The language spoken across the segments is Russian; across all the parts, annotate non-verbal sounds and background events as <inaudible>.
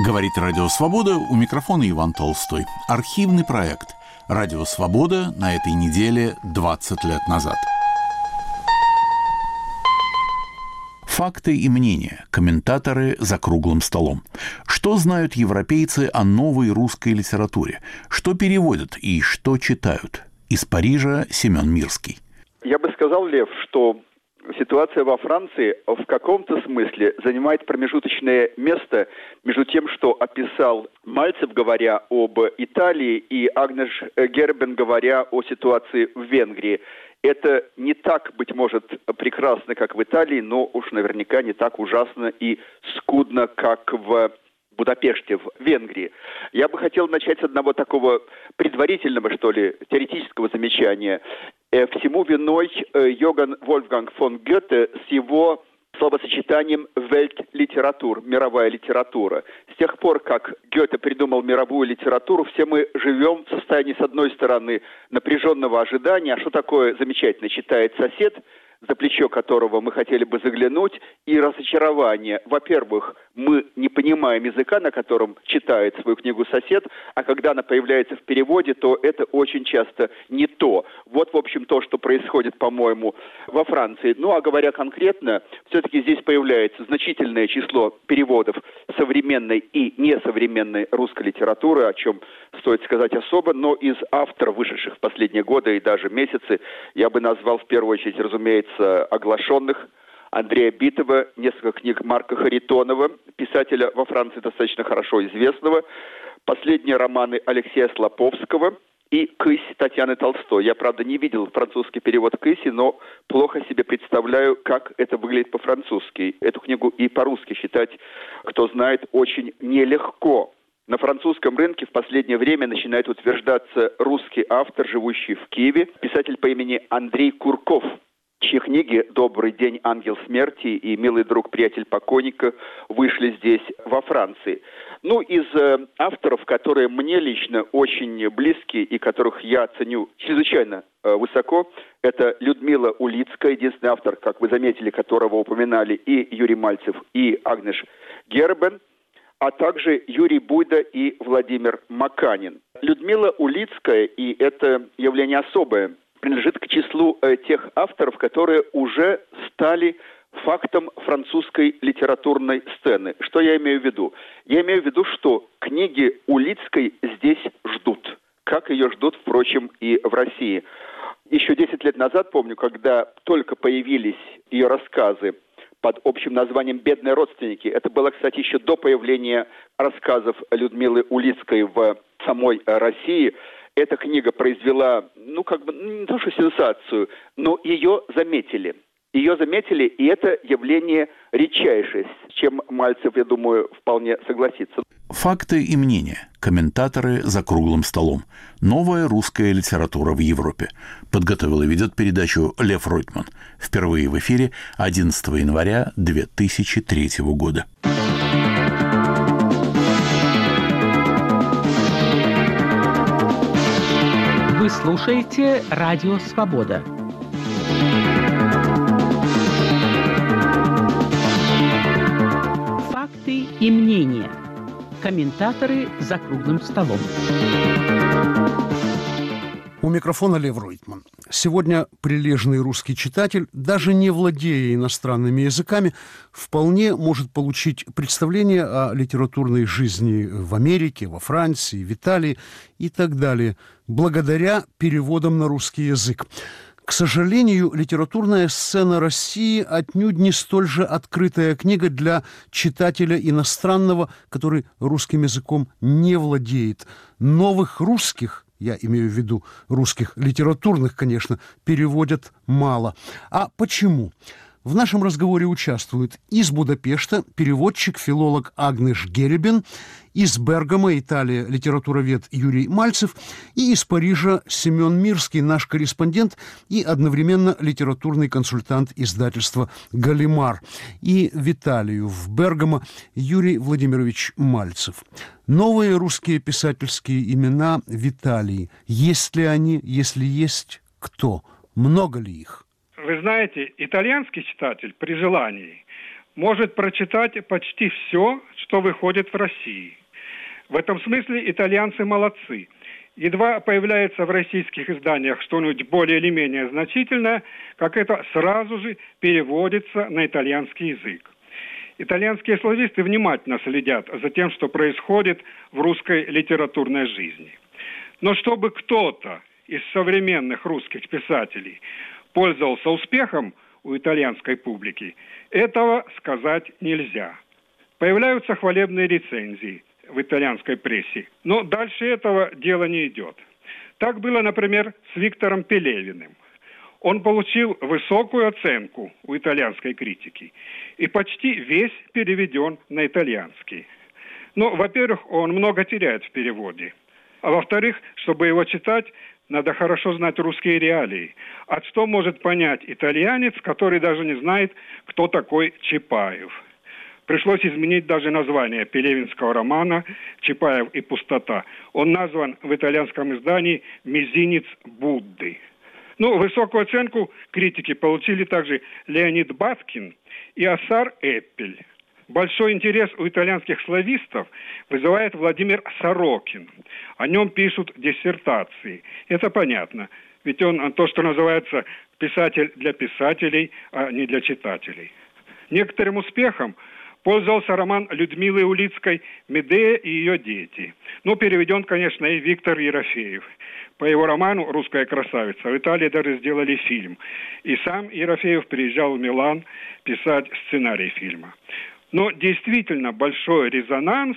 Говорит Радио Свобода, у микрофона Иван Толстой. Архивный проект «Радио Свобода» на этой неделе 20 лет назад. Факты и мнения. Комментаторы за круглым столом. Что знают европейцы о новой русской литературе? Что переводят и что читают? Из Парижа Семен Мирский. Я бы сказал, Лев, что ситуация во Франции в каком-то смысле занимает промежуточное место между тем, что описал Мальцев, говоря об Италии, и Агнеш Гербен, говоря о ситуации в Венгрии. Это не так, быть может, прекрасно, как в Италии, но уж наверняка не так ужасно и скудно, как в Будапеште, в Венгрии. Я бы хотел начать с одного такого предварительного, что ли, теоретического замечания. Э, всему виной э, Йоган Вольфганг фон Гёте с его словосочетанием «вельт-литератур», мировая литература. С тех пор, как Гёте придумал мировую литературу, все мы живем в состоянии, с одной стороны, напряженного ожидания, а что такое замечательно читает сосед – за плечо которого мы хотели бы заглянуть, и разочарование. Во-первых, мы не понимаем языка, на котором читает свою книгу сосед, а когда она появляется в переводе, то это очень часто не то. Вот, в общем, то, что происходит, по-моему, во Франции. Ну, а говоря конкретно, все-таки здесь появляется значительное число переводов современной и несовременной русской литературы, о чем стоит сказать особо, но из авторов, вышедших в последние годы и даже месяцы, я бы назвал в первую очередь, разумеется, касается оглашенных Андрея Битова, несколько книг Марка Харитонова, писателя во Франции достаточно хорошо известного, последние романы Алексея Слоповского и «Кысь» Татьяны Толстой. Я, правда, не видел французский перевод «Кыси», но плохо себе представляю, как это выглядит по-французски. Эту книгу и по-русски читать, кто знает, очень нелегко. На французском рынке в последнее время начинает утверждаться русский автор, живущий в Киеве, писатель по имени Андрей Курков – чьи книги «Добрый день, ангел смерти» и «Милый друг, приятель покойника» вышли здесь, во Франции. Ну, из э, авторов, которые мне лично очень близки и которых я ценю чрезвычайно э, высоко, это Людмила Улицкая, единственный автор, как вы заметили, которого упоминали и Юрий Мальцев, и Агнеш Гербен, а также Юрий Буйда и Владимир Маканин. Людмила Улицкая, и это явление особое, принадлежит к числу э, тех авторов, которые уже стали фактом французской литературной сцены. Что я имею в виду? Я имею в виду, что книги Улицкой здесь ждут, как ее ждут, впрочем, и в России. Еще 10 лет назад, помню, когда только появились ее рассказы под общим названием «Бедные родственники». Это было, кстати, еще до появления рассказов Людмилы Улицкой в самой России – эта книга произвела, ну, как бы, не то что сенсацию, но ее заметили. Ее заметили, и это явление редчайшее, с чем Мальцев, я думаю, вполне согласится. Факты и мнения. Комментаторы за круглым столом. Новая русская литература в Европе. Подготовил и ведет передачу Лев Ройтман. Впервые в эфире 11 января 2003 года. Слушаете «Радио Свобода». Факты и мнения. Комментаторы за круглым столом. У микрофона Лев Ройтман. Сегодня прилежный русский читатель, даже не владея иностранными языками, вполне может получить представление о литературной жизни в Америке, во Франции, в Италии и так далее, благодаря переводам на русский язык. К сожалению, литературная сцена России отнюдь не столь же открытая книга для читателя иностранного, который русским языком не владеет. Новых русских я имею в виду русских литературных, конечно, переводят мало. А почему? В нашем разговоре участвуют из Будапешта переводчик-филолог Агнеш Геребин, из Бергама, Италия, литературовед Юрий Мальцев и из Парижа Семен Мирский, наш корреспондент и одновременно литературный консультант издательства «Галимар». И в Италию, в Бергамо, Юрий Владимирович Мальцев. Новые русские писательские имена в. Есть ли они? Если есть, кто? Много ли их? Вы знаете, итальянский читатель при желании может прочитать почти все, что выходит в России. В этом смысле итальянцы молодцы. Едва появляется в российских изданиях что-нибудь более или менее значительное, как это сразу же переводится на итальянский язык. Итальянские слависты внимательно следят за тем, что происходит в русской литературной жизни. Но чтобы кто-то из современных русских писателей пользовался успехом у итальянской публики, этого сказать нельзя. Появляются хвалебные рецензии в итальянской прессе, но дальше этого дела не идет. Так было, например, с Виктором Пелевиным – он получил высокую оценку у итальянской критики и почти весь переведен на итальянский. Ну, во-первых, он много теряет в переводе. А во-вторых, чтобы его читать, надо хорошо знать русские реалии. А что может понять итальянец, который даже не знает, кто такой Чапаев? Пришлось изменить даже название пелевинского романа «Чапаев и пустота». Он назван в итальянском издании «Мизинец Будды». Ну, высокую оценку критики получили также Леонид Баскин и Асар Эппель. Большой интерес у итальянских славистов вызывает Владимир Сорокин. О нем пишут диссертации. Это понятно, ведь он то, что называется писатель для писателей, а не для читателей. Некоторым успехом пользовался роман Людмилы Улицкой «Медея и ее дети». Ну, переведен, конечно, и Виктор Ерофеев. По его роману «Русская красавица» в Италии даже сделали фильм. И сам Ерофеев приезжал в Милан писать сценарий фильма. Но действительно большой резонанс,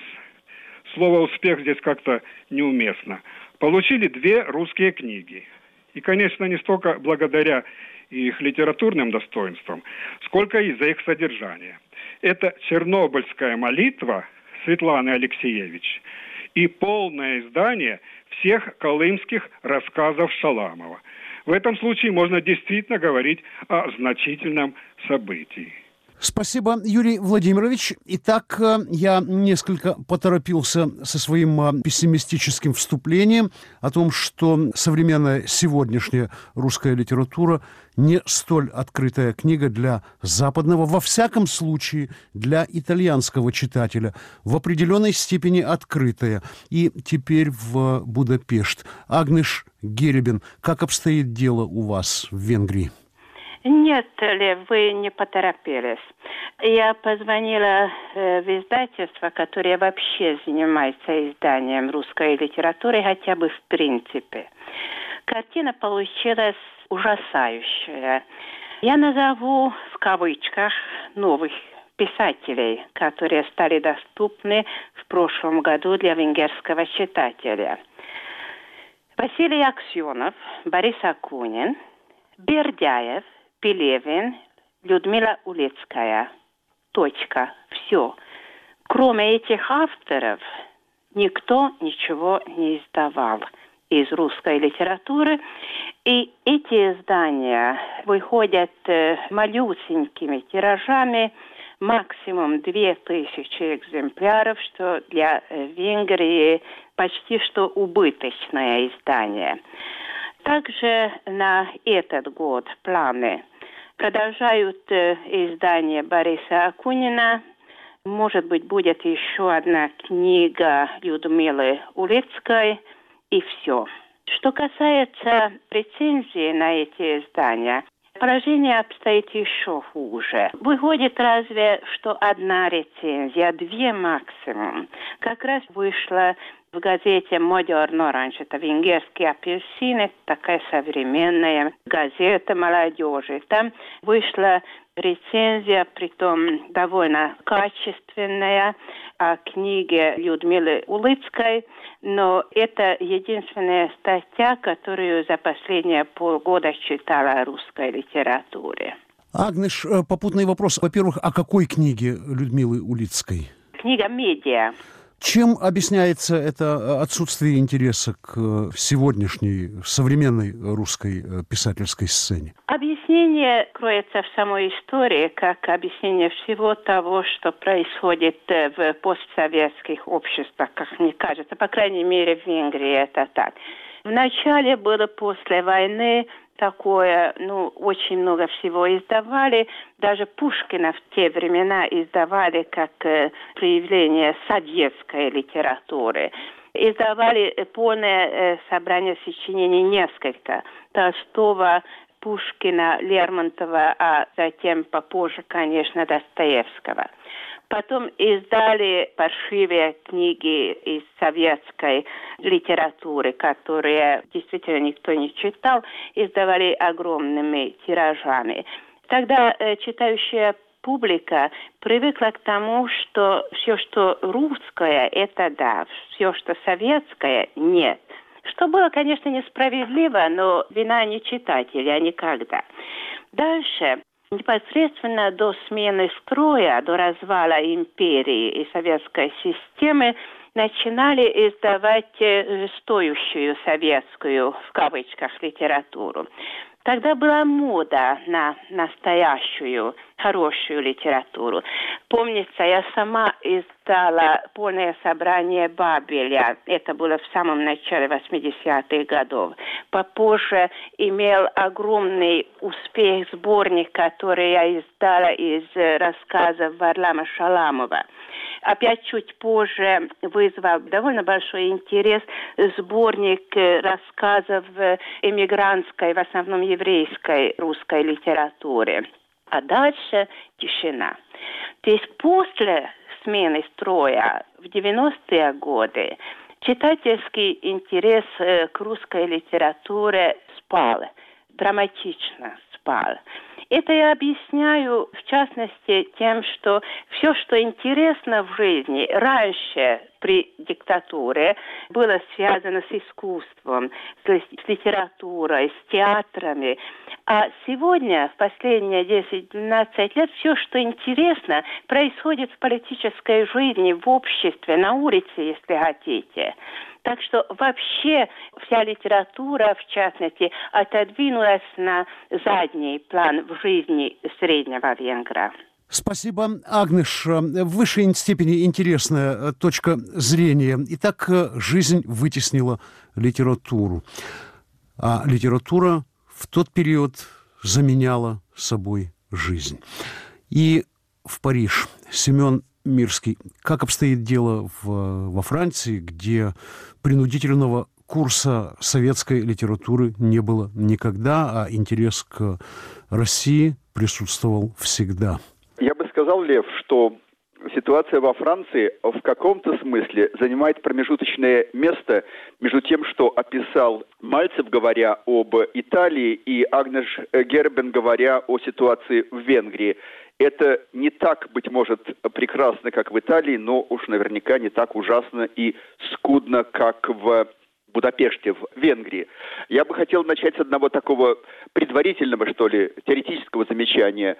слово «успех» здесь как-то неуместно, получили две русские книги. И, конечно, не столько благодаря их литературным достоинствам, сколько из-за их содержания. Это «Чернобыльская молитва» Светланы Алексеевич и полное издание всех колымских рассказов Шаламова. В этом случае можно действительно говорить о значительном событии. Спасибо, Юрий Владимирович. Итак, э, я несколько поторопился со своим э, пессимистическим вступлением о том, что современная сегодняшняя русская литература не столь открытая книга для западного, во всяком случае для итальянского читателя, в определенной степени открытая. И теперь в Будапешт. Агнеш Геребин, как обстоит дело у вас в Венгрии? Нет ли, вы не поторопились. Я позвонила э, в издательство, которое вообще занимается изданием русской литературы, хотя бы в принципе. Картина получилась ужасающая. Я назову в кавычках новых писателей, которые стали доступны в прошлом году для венгерского читателя. Василий Аксенов, Борис Акунин, Бердяев – Пелевин, Людмила Улицкая. Точка. Все. Кроме этих авторов, никто ничего не издавал из русской литературы. И эти издания выходят э, малюсенькими тиражами, максимум две тысячи экземпляров, что для э, Венгрии почти что убыточное издание. Также на этот год планы Продолжают э, издание Бориса Акунина. Может быть, будет еще одна книга Людмилы Улицкой, и все. Что касается рецензии на эти издания, положение обстоит еще хуже. Выходит разве что одна рецензия, две максимум. Как раз вышла в газете «Модерн Оранж». Это венгерский апельсин, это такая современная газета молодежи. Там вышла рецензия, притом довольно качественная, о книге Людмилы Улыцкой, но это единственная статья, которую за последние полгода читала о русской литературе. Агнеш, э, попутный вопрос. Во-первых, о какой книге Людмилы Улицкой? Книга «Медиа». Чем объясняется это э, отсутствие интереса к э, сегодняшней современной русской э, писательской сцене? Объяснение кроется в самой истории, как объяснение всего того, что происходит в постсоветских обществах, как мне кажется. По крайней мере, в Венгрии это так. Вначале было после войны такое, ну, очень много всего издавали. Даже Пушкина в те времена издавали как э, проявление советской литературы. Издавали полное э, собрание сочинений несколько. Толстого, Пушкина, Лермонтова, а затем попозже, конечно, Достоевского. Потом издали паршивые книги из советской литературы, которые действительно никто не читал, издавали огромными тиражами. Тогда э, читающая публика привыкла к тому, что все, что русское, это да, все, что советское, нет. Что было, конечно, несправедливо, но вина не читателя никогда. Дальше непосредственно до смены строя, до развала империи и советской системы начинали издавать э, стоящую советскую, в кавычках, литературу. Тогда была мода на настоящую, хорошую литературу. Помнится, я сама издала полное собрание Бабеля. Это было в самом начале 80-х годов. Попозже имел огромный успех сборник, который я издала из рассказов Варлама Шаламова опять чуть позже вызвал довольно большой интерес сборник рассказов эмигрантской, в основном еврейской русской литературе. А дальше тишина. То есть после смены строя в 90-е годы читательский интерес э, к русской литературе спал, драматично спал. Это я объясняю, в частности, тем, что все, что интересно в жизни, раньше при диктатуре было связано с искусством, с литературой, с театрами. А сегодня, в последние 10-12 лет, все, что интересно, происходит в политической жизни, в обществе, на улице, если хотите. Так что вообще вся литература, в частности, отодвинулась на задний план в жизни среднего венгра. Спасибо, Агнеш. В высшей степени интересная э, точка зрения. Итак, э, жизнь вытеснила литературу. А литература в тот период заменяла собой жизнь. И в Париж Семен Мирский. Как обстоит дело в, во Франции, где принудительного курса советской литературы не было никогда, а интерес к России присутствовал всегда? Сказал, Лев, что ситуация во Франции в каком-то смысле занимает промежуточное место между тем, что описал Мальцев, говоря об Италии, и Агнеш Гербен, говоря о ситуации в Венгрии. Это не так, быть может, прекрасно, как в Италии, но уж наверняка не так ужасно и скудно, как в Будапеште, в Венгрии. Я бы хотел начать с одного такого предварительного, что ли, теоретического замечания.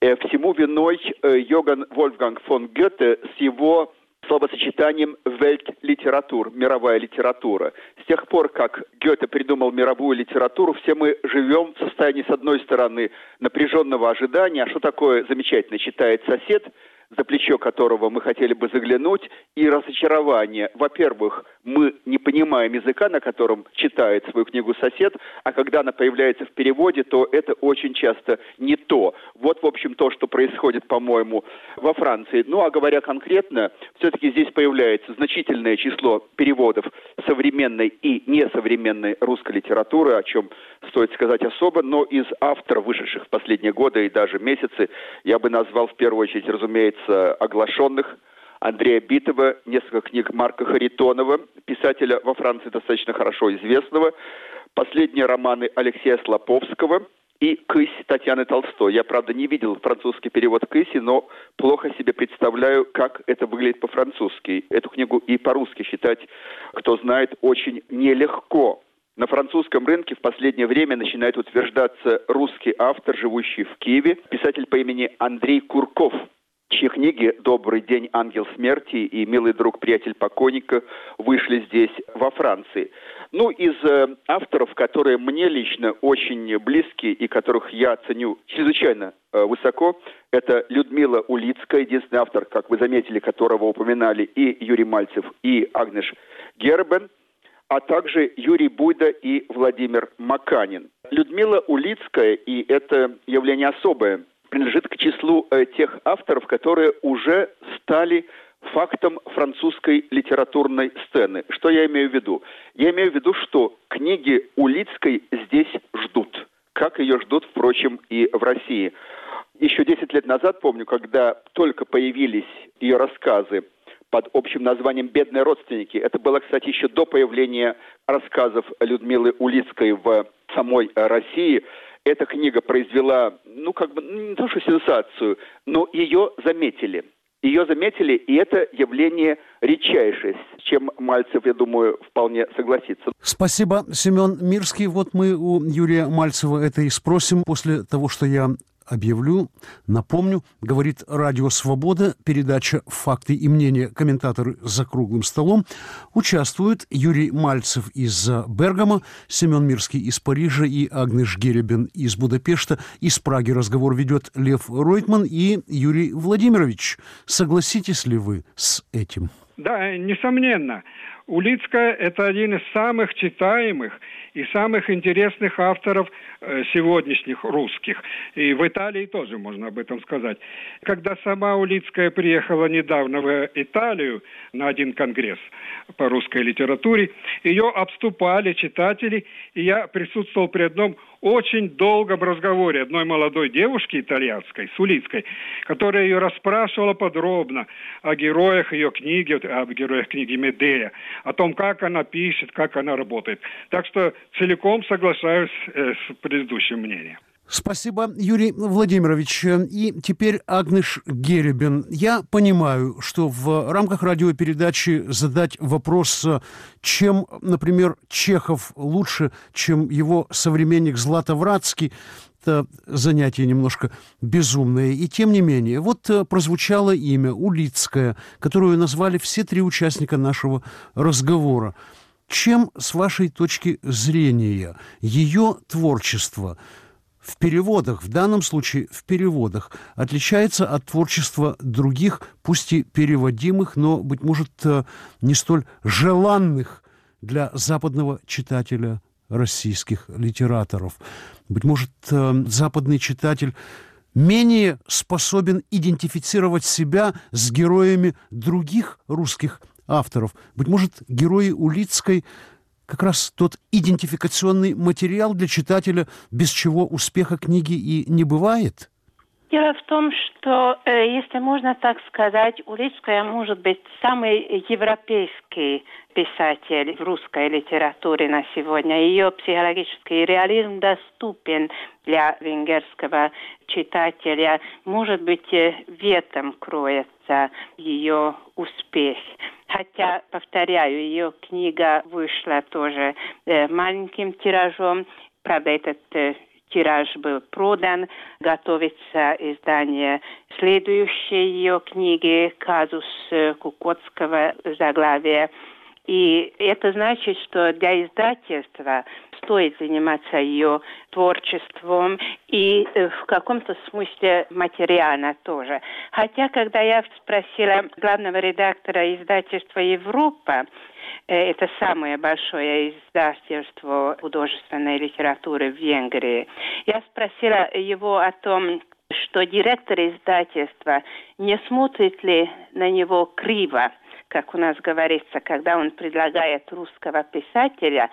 Э, всему виной э, Йоган Вольфганг фон Гёте с его словосочетанием «вельт-литератур», мировая литература. С тех пор, как Гёте придумал мировую литературу, все мы живем в состоянии, с одной стороны, напряженного ожидания, а что такое замечательно читает сосед – за плечо которого мы хотели бы заглянуть, и разочарование. Во-первых, мы не понимаем языка, на котором читает свою книгу сосед, а когда она появляется в переводе, то это очень часто не то. Вот, в общем, то, что происходит, по-моему, во Франции. Ну, а говоря конкретно, все-таки здесь появляется значительное число переводов современной и несовременной русской литературы, о чем стоит сказать особо, но из авторов, вышедших в последние годы и даже месяцы, я бы назвал в первую очередь, разумеется, оглашенных Андрея Битова, несколько книг Марка Харитонова, писателя во Франции достаточно хорошо известного, последние романы Алексея Слоповского и «Кысь» Татьяны Толстой. Я, правда, не видел французский перевод «Кыси», но плохо себе представляю, как это выглядит по-французски. Эту книгу и по-русски читать, кто знает, очень нелегко. На французском рынке в последнее время начинает утверждаться русский автор, живущий в Киеве, писатель по имени Андрей Курков, чьи книги «Добрый день, ангел смерти» и «Милый друг, приятель покойника» вышли здесь, во Франции. Ну, из э, авторов, которые мне лично очень близки и которых я ценю чрезвычайно э, высоко, это Людмила Улицкая, единственный автор, как вы заметили, которого упоминали и Юрий Мальцев, и Агнеш Гербен – а также Юрий Буйда и Владимир Маканин. Людмила Улицкая, и это явление особое, принадлежит к числу э, тех авторов, которые уже стали фактом французской литературной сцены. Что я имею в виду? Я имею в виду, что книги Улицкой здесь ждут, как ее ждут, впрочем, и в России. Еще 10 лет назад, помню, когда только появились ее рассказы под общим названием «Бедные родственники». Это было, кстати, еще до появления рассказов Людмилы Улицкой в самой России. Эта книга произвела, ну, как бы, не то что сенсацию, но ее заметили – ее заметили, и это явление редчайшее, с чем Мальцев, я думаю, вполне согласится. Спасибо, Семен Мирский. Вот мы у Юрия Мальцева это и спросим после того, что я объявлю, напомню, говорит Радио Свобода, передача «Факты и мнения. Комментаторы за круглым столом». Участвуют Юрий Мальцев из Бергама, Семен Мирский из Парижа и Агнеш Геребин из Будапешта. Из Праги разговор ведет Лев Ройтман и Юрий Владимирович. Согласитесь ли вы с этим? Да, несомненно. Улицкая – это один из самых читаемых и самых интересных авторов э, сегодняшних русских. И в Италии тоже можно об этом сказать. Когда сама Улицкая приехала недавно в Италию на один конгресс по русской литературе, ее обступали читатели, и я присутствовал при одном очень долгом разговоре одной молодой девушки итальянской, Сулицкой, которая ее расспрашивала подробно о героях ее книги, об героях книги Медея, о том, как она пишет, как она работает. Так что целиком соглашаюсь э, с предыдущим мнением. Спасибо, Юрий Владимирович. И теперь Агнеш Геребин. Я понимаю, что в рамках радиопередачи задать вопрос, чем, например, Чехов лучше, чем его современник Златовратский, это занятие немножко безумное. И тем не менее, вот э, прозвучало имя Улицкая, которую назвали все три участника нашего разговора. Чем, с вашей точки зрения, ее творчество – в переводах, в данном случае в переводах, отличается от творчества других, пусть и переводимых, но, быть может, э, не столь желанных для западного читателя российских литераторов. Быть может, э, западный читатель менее способен идентифицировать себя с героями других русских авторов. Быть может, герои Улицкой как раз тот идентификационный материал для читателя, без чего успеха книги и не бывает? Дело в том, что, э, если можно так сказать, Улицкая может быть самый европейский писатель в русской литературе на сегодня. Ее психологический реализм доступен для венгерского читателя. Может быть, э, в этом кроется ее успех. Хотя, повторяю, ее книга вышла тоже э, маленьким тиражом. Правда, этот тираж был продан. Готовится издание следующей ее книги «Казус э, Кукотского заглавия». И это значит, что для издательства стоит заниматься ее творчеством и э, в каком-то смысле материально тоже. Хотя, когда я спросила главного редактора издательства «Европа», э, это самое большое издательство художественной литературы в Венгрии. Я спросила его о том, что директор издательства не смотрит ли на него криво, как у нас говорится, когда он предлагает русского писателя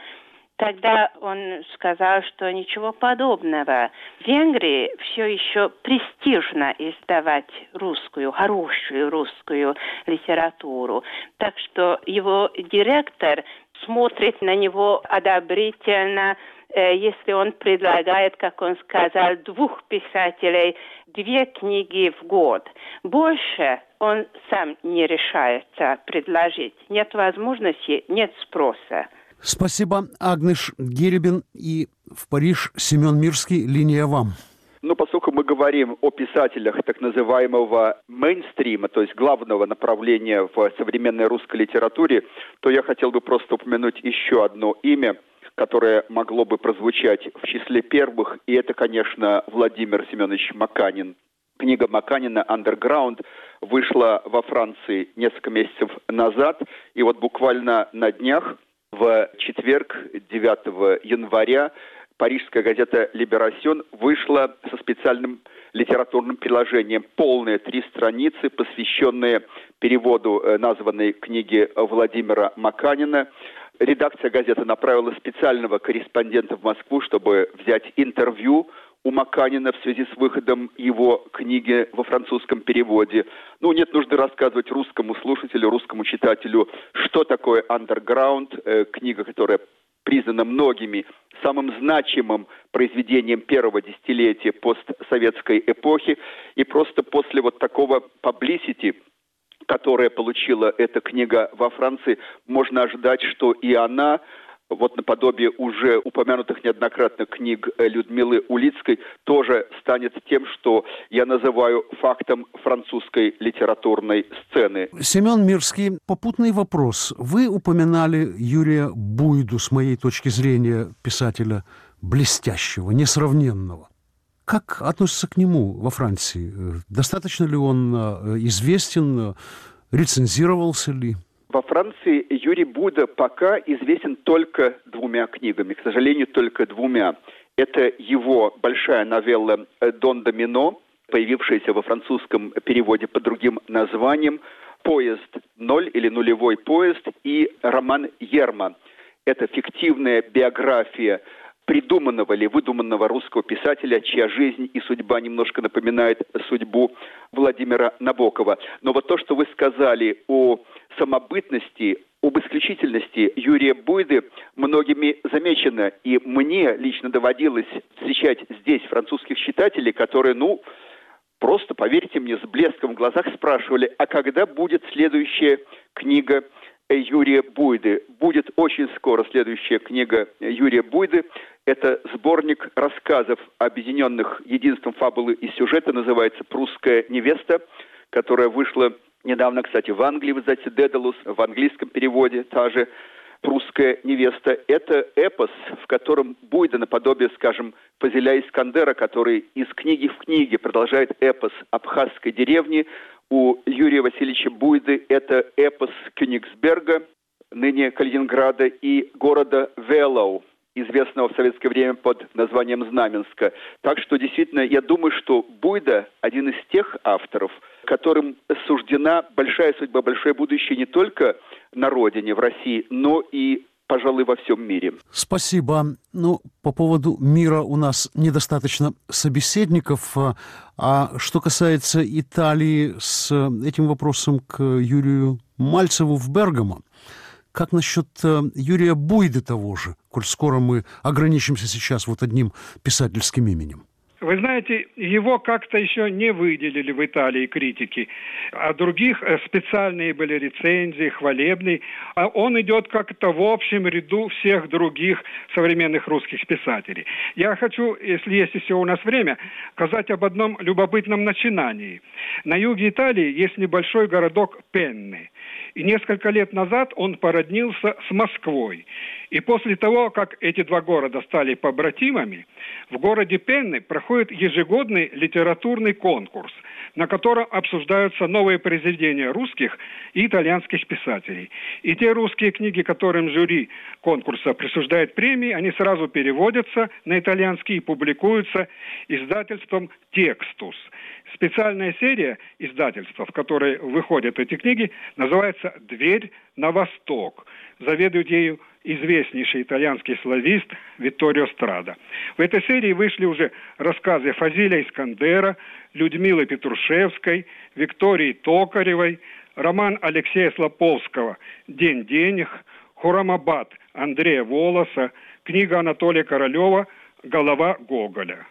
Тогда он сказал, что ничего подобного. В Венгрии все еще престижно издавать русскую, хорошую русскую литературу. Так что его директор смотрит на него одобрительно, э, если он предлагает, как он сказал, двух писателей две книги в год. Больше он сам не решается предложить. Нет возможности, нет спроса. Спасибо, Агнеш Геребин и в Париж Семен Мирский. Линия вам. Ну, поскольку мы говорим о писателях так называемого мейнстрима, то есть главного направления в современной русской литературе, то я хотел бы просто упомянуть еще одно имя, которое могло бы прозвучать в числе первых, и это, конечно, Владимир Семенович Маканин. Книга Маканина «Underground» вышла во Франции несколько месяцев назад, и вот буквально на днях В четверг, 9 января, парижская газета «Либерасьон» вышла со специальным литературным приложением. Полные три страницы, посвященные переводу э, названной книги Владимира Маканина. Редакция газеты направила специального корреспондента в Москву, чтобы взять интервью у Маканина в связи с выходом его книги во французском переводе. Ну, нет нужды рассказывать русскому слушателю, русскому читателю, что такое «Underground», э, книга, которая признана многими самым значимым произведением первого десятилетия постсоветской эпохи. И просто после вот такого publicity, которое получила эта книга во Франции, можно ожидать, что и она вот наподобие уже упомянутых неоднократно книг Людмилы Улицкой, тоже станет тем, что я называю фактом французской литературной сцены. Семен Мирский, попутный вопрос. Вы упоминали Юрия Буйду, с моей точки зрения, писателя блестящего, несравненного. Как относятся к нему во Франции? Достаточно ли он э, известен? Рецензировался ли? Во Франции Юрий Буда пока известен только двумя книгами, к сожалению, только двумя. Это его большая новелла «Дон Домино», появившаяся во французском переводе под другим названием «Поезд ноль» или «Нулевой поезд» и роман «Ерма». Это фиктивная биография придуманного или выдуманного русского писателя, чья жизнь и судьба немножко напоминает судьбу Владимира Набокова. Но вот то, что вы сказали о самобытности, об исключительности Юрия Буйды многими замечено. И мне лично доводилось встречать здесь французских читателей, которые, ну, просто, поверьте мне, с блеском в глазах спрашивали, а когда будет следующая книга Юрия Буйды. Будет очень скоро следующая книга Юрия Буйды. Это сборник рассказов, объединенных единством фабулы и сюжета, называется «Прусская невеста», которая вышла недавно, кстати, в Англии. В издательстве «Дедалус», в английском переводе та же «Прусская невеста». Это эпос, в котором Буйда, наподобие, скажем, Фазиля Искандера, который из книги в книге продолжает эпос абхазской деревни, у Юрия Васильевича Буйды это эпос Кёнигсберга, ныне Калининграда, и города Велау, известного в советское время под названием Знаменска. Так что действительно, я думаю, что Буйда один из тех авторов, которым суждена большая судьба, большое будущее не только на родине, в России, но и пожалуй, во всем мире. Спасибо. Ну, по поводу мира у нас недостаточно собеседников. А что касается Италии, с этим вопросом к Юрию Мальцеву в Бергамо. Как насчет э, Юрия Буйды того же, коль скоро мы ограничимся сейчас вот одним писательским именем? Вы знаете, его как-то еще не выделили в Италии критики, а других э, специальные были рецензии, хвалебные, а он идет как-то в общем ряду всех других современных русских писателей. Я хочу, если есть еще у нас время, сказать об одном любопытном начинании. На юге Италии есть небольшой городок Пенны, и несколько лет назад он породнился с Москвой. И после того, как эти два города стали побратимами, в городе Пенны проходит ежегодный литературный конкурс, на котором обсуждаются новые произведения русских и итальянских писателей. И те русские книги, которым жюри конкурса присуждает премии, они сразу переводятся на итальянский и публикуются издательством «Текстус». Специальная серия издательства, в которой выходят эти книги, называется «Дверь на восток». Заведует ею известнейший итальянский славист Витторио Страда. В этой серии вышли уже рассказы Фазиля Искандера, Людмилы Петрушевской, Виктории Токаревой, роман Алексея Слоповского «День денег», Хурамабад Андрея Волоса, книга Анатолия Королева «Голова Гоголя».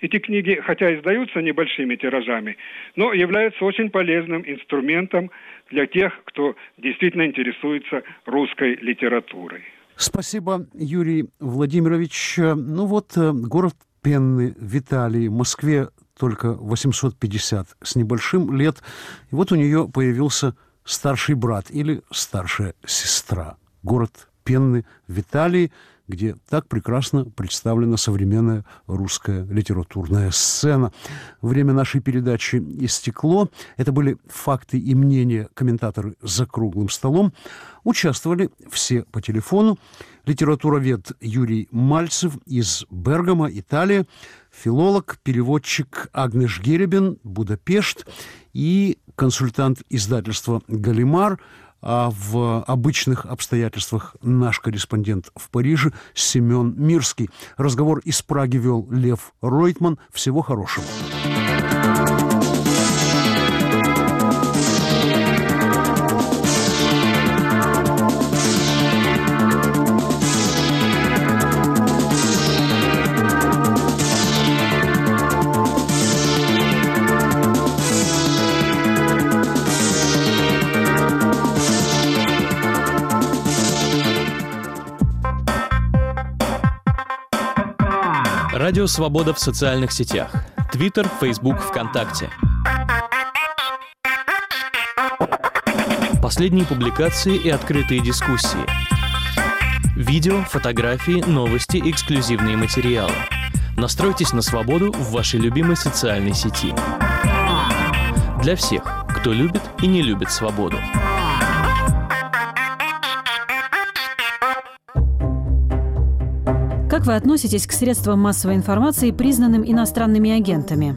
Эти книги, хотя издаются небольшими тиражами, но являются очень полезным инструментом для тех, кто действительно интересуется русской литературой. Спасибо, Юрий Владимирович. Ну вот, э, город Пенны в в Москве только 850 с небольшим лет. И вот у нее появился старший брат или старшая сестра. Город Пенны в где так прекрасно представлена современная русская литературная сцена. Время нашей передачи истекло. Это были факты и мнения комментаторы за круглым столом. Участвовали все по телефону. Литературовед Юрий Мальцев из Бергама, Италия, филолог, переводчик Агнеш Геребин, Будапешт и консультант издательства «Галимар», а в обычных обстоятельствах наш корреспондент в Париже Семен Мирский. Разговор из Праги вел Лев Ройтман. Всего хорошего. Радио «Свобода» в социальных сетях. Твиттер, Фейсбук, ВКонтакте. Последние публикации и открытые дискуссии. Видео, фотографии, новости, эксклюзивные материалы. Настройтесь на свободу в вашей любимой социальной сети. Для всех, кто любит и не любит свободу. Вы относитесь к средствам массовой информации, признанным иностранными агентами?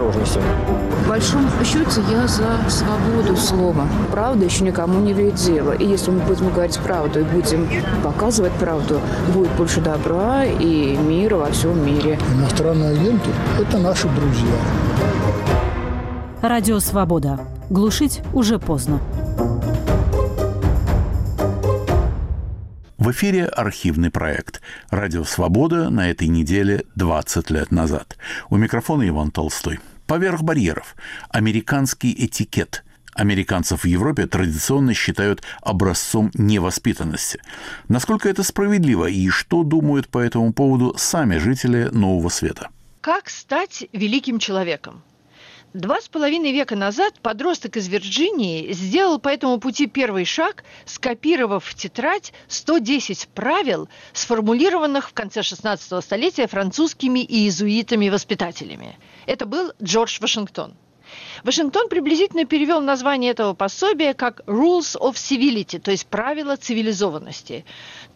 осторожностью. В большом счете я за свободу слова. Правда еще никому не дело. И если мы будем говорить правду и будем показывать правду, будет больше добра и мира во всем мире. Иностранные агенты – это наши друзья. Радио «Свобода». Глушить уже поздно. В эфире архивный проект «Радио Свобода» на этой неделе 20 лет назад. У микрофона Иван Толстой. Поверх барьеров. Американский этикет – американцев в Европе традиционно считают образцом невоспитанности. Насколько это справедливо и что думают по этому поводу сами жители Нового Света? Как стать великим человеком? Два с половиной века назад подросток из Вирджинии сделал по этому пути первый шаг, скопировав в тетрадь 110 правил, сформулированных в конце 16 столетия французскими и иезуитами-воспитателями. Это был Джордж Вашингтон. Вашингтон приблизительно перевел название этого пособия как «Rules of Civility», то есть «правила цивилизованности».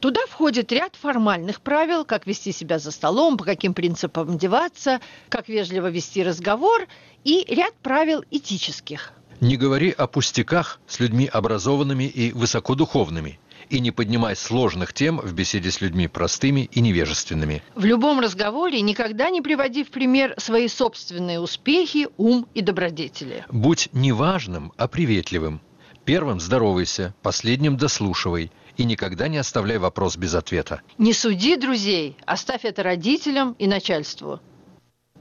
Туда входит ряд формальных правил, как вести себя за столом, по каким принципам одеваться, как вежливо вести разговор, и ряд правил этических. Не говори о пустяках с людьми образованными и высокодуховными – и не поднимай сложных тем в беседе с людьми простыми и невежественными. В любом разговоре никогда не приводи в пример свои собственные успехи, ум и добродетели. Будь не важным, а приветливым. Первым здоровайся, последним дослушивай и никогда не оставляй вопрос без ответа. Не суди друзей, оставь это родителям и начальству.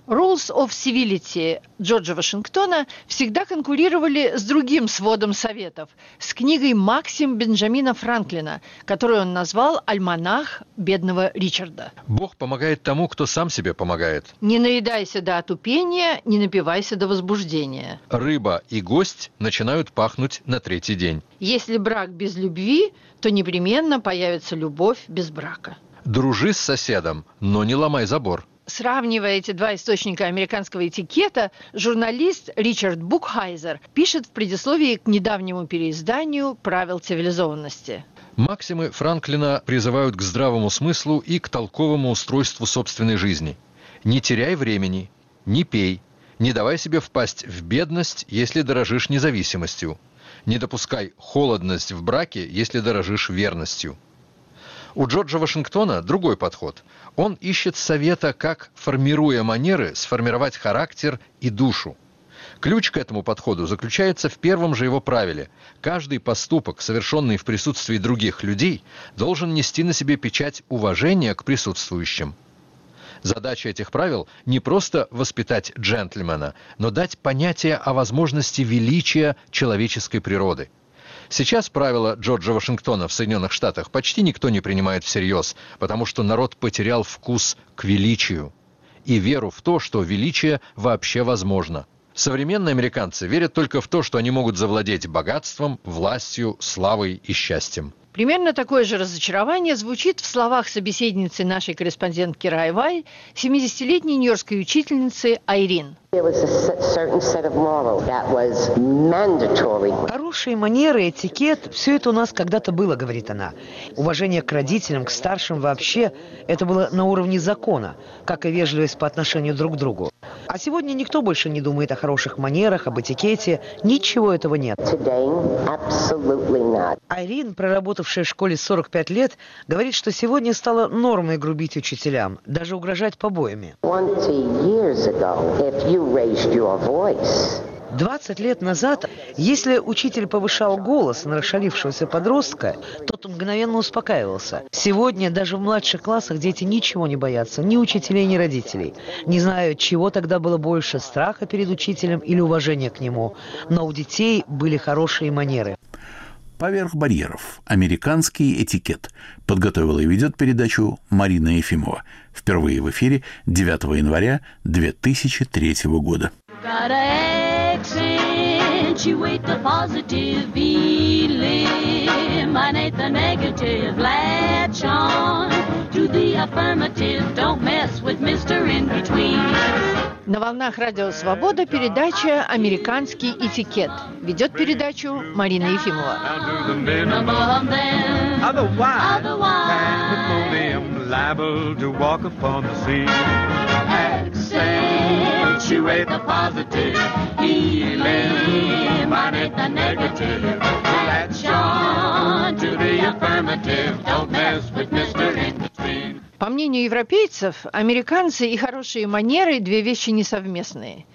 Rules of Civility Джорджа Вашингтона всегда конкурировали с другим сводом советов, с книгой «Максим» Бенджамина Франклина, которую он назвал «Альманах бедного Ричарда». Бог помогает тому, кто сам себе помогает. Не наедайся до отупения, не напивайся до возбуждения. Рыба и гость начинают пахнуть на третий день. Если брак без любви, то непременно появится любовь без брака. Дружи с соседом, но не ломай забор сравнивая эти два источника американского этикета, журналист Ричард Букхайзер пишет в предисловии к недавнему переизданию «Правил цивилизованности». Максимы Франклина призывают к здравому смыслу и к толковому устройству собственной жизни. Не теряй времени, не пей, не давай себе впасть в бедность, если дорожишь независимостью. Не допускай холодность в браке, если дорожишь верностью. У Джорджа Вашингтона другой подход. Он ищет совета, как, формируя манеры, сформировать характер и душу. Ключ к этому подходу заключается в первом же его правиле. Каждый поступок, совершенный в присутствии других людей, должен нести на себе печать уважения к присутствующим. Задача этих правил не просто воспитать джентльмена, но дать понятие о возможности величия человеческой природы. Сейчас правила Джорджа Вашингтона в Соединенных Штатах почти никто не принимает всерьез, потому что народ потерял вкус к величию и веру в то, что величие вообще возможно. Современные американцы верят только в то, что они могут завладеть богатством, властью, славой и счастьем. Примерно такое же разочарование звучит в словах собеседницы нашей корреспондентки Райвай, 70-летней нью-йоркской учительницы Айрин. Хорошие манеры, этикет – все это у нас когда-то было, говорит она. Уважение к родителям, к старшим вообще – это было на уровне закона, как и вежливость по отношению друг к другу. А сегодня никто больше не думает о хороших манерах, об этикете. Ничего этого нет. Айрин, проработавшая в школе 45 лет, говорит, что сегодня стало нормой грубить учителям, даже угрожать побоями. 20 лет назад, если учитель повышал голос на расшалившегося подростка, тот мгновенно успокаивался. Сегодня даже в младших классах дети ничего не боятся, ни учителей, ни родителей. Не знаю, чего тогда было больше, страха перед учителем или уважения к нему. Но у детей были хорошие манеры. «Поверх барьеров. Американский этикет» подготовила и ведет передачу Марина Ефимова. Впервые в эфире 9 января 2003 года. to the affirmative, don't mess with Mr. In Between. На волнах Радио Свобода передача «Американский этикет». Ведет передачу Марина Ефимова. liable to walk upon the sea. Accentuate the positive, eliminate the negative. Latch on to the affirmative, don't mess with Mr. In-Between. По мнению европейцев, американцы и хорошие манеры – две вещи несовместные.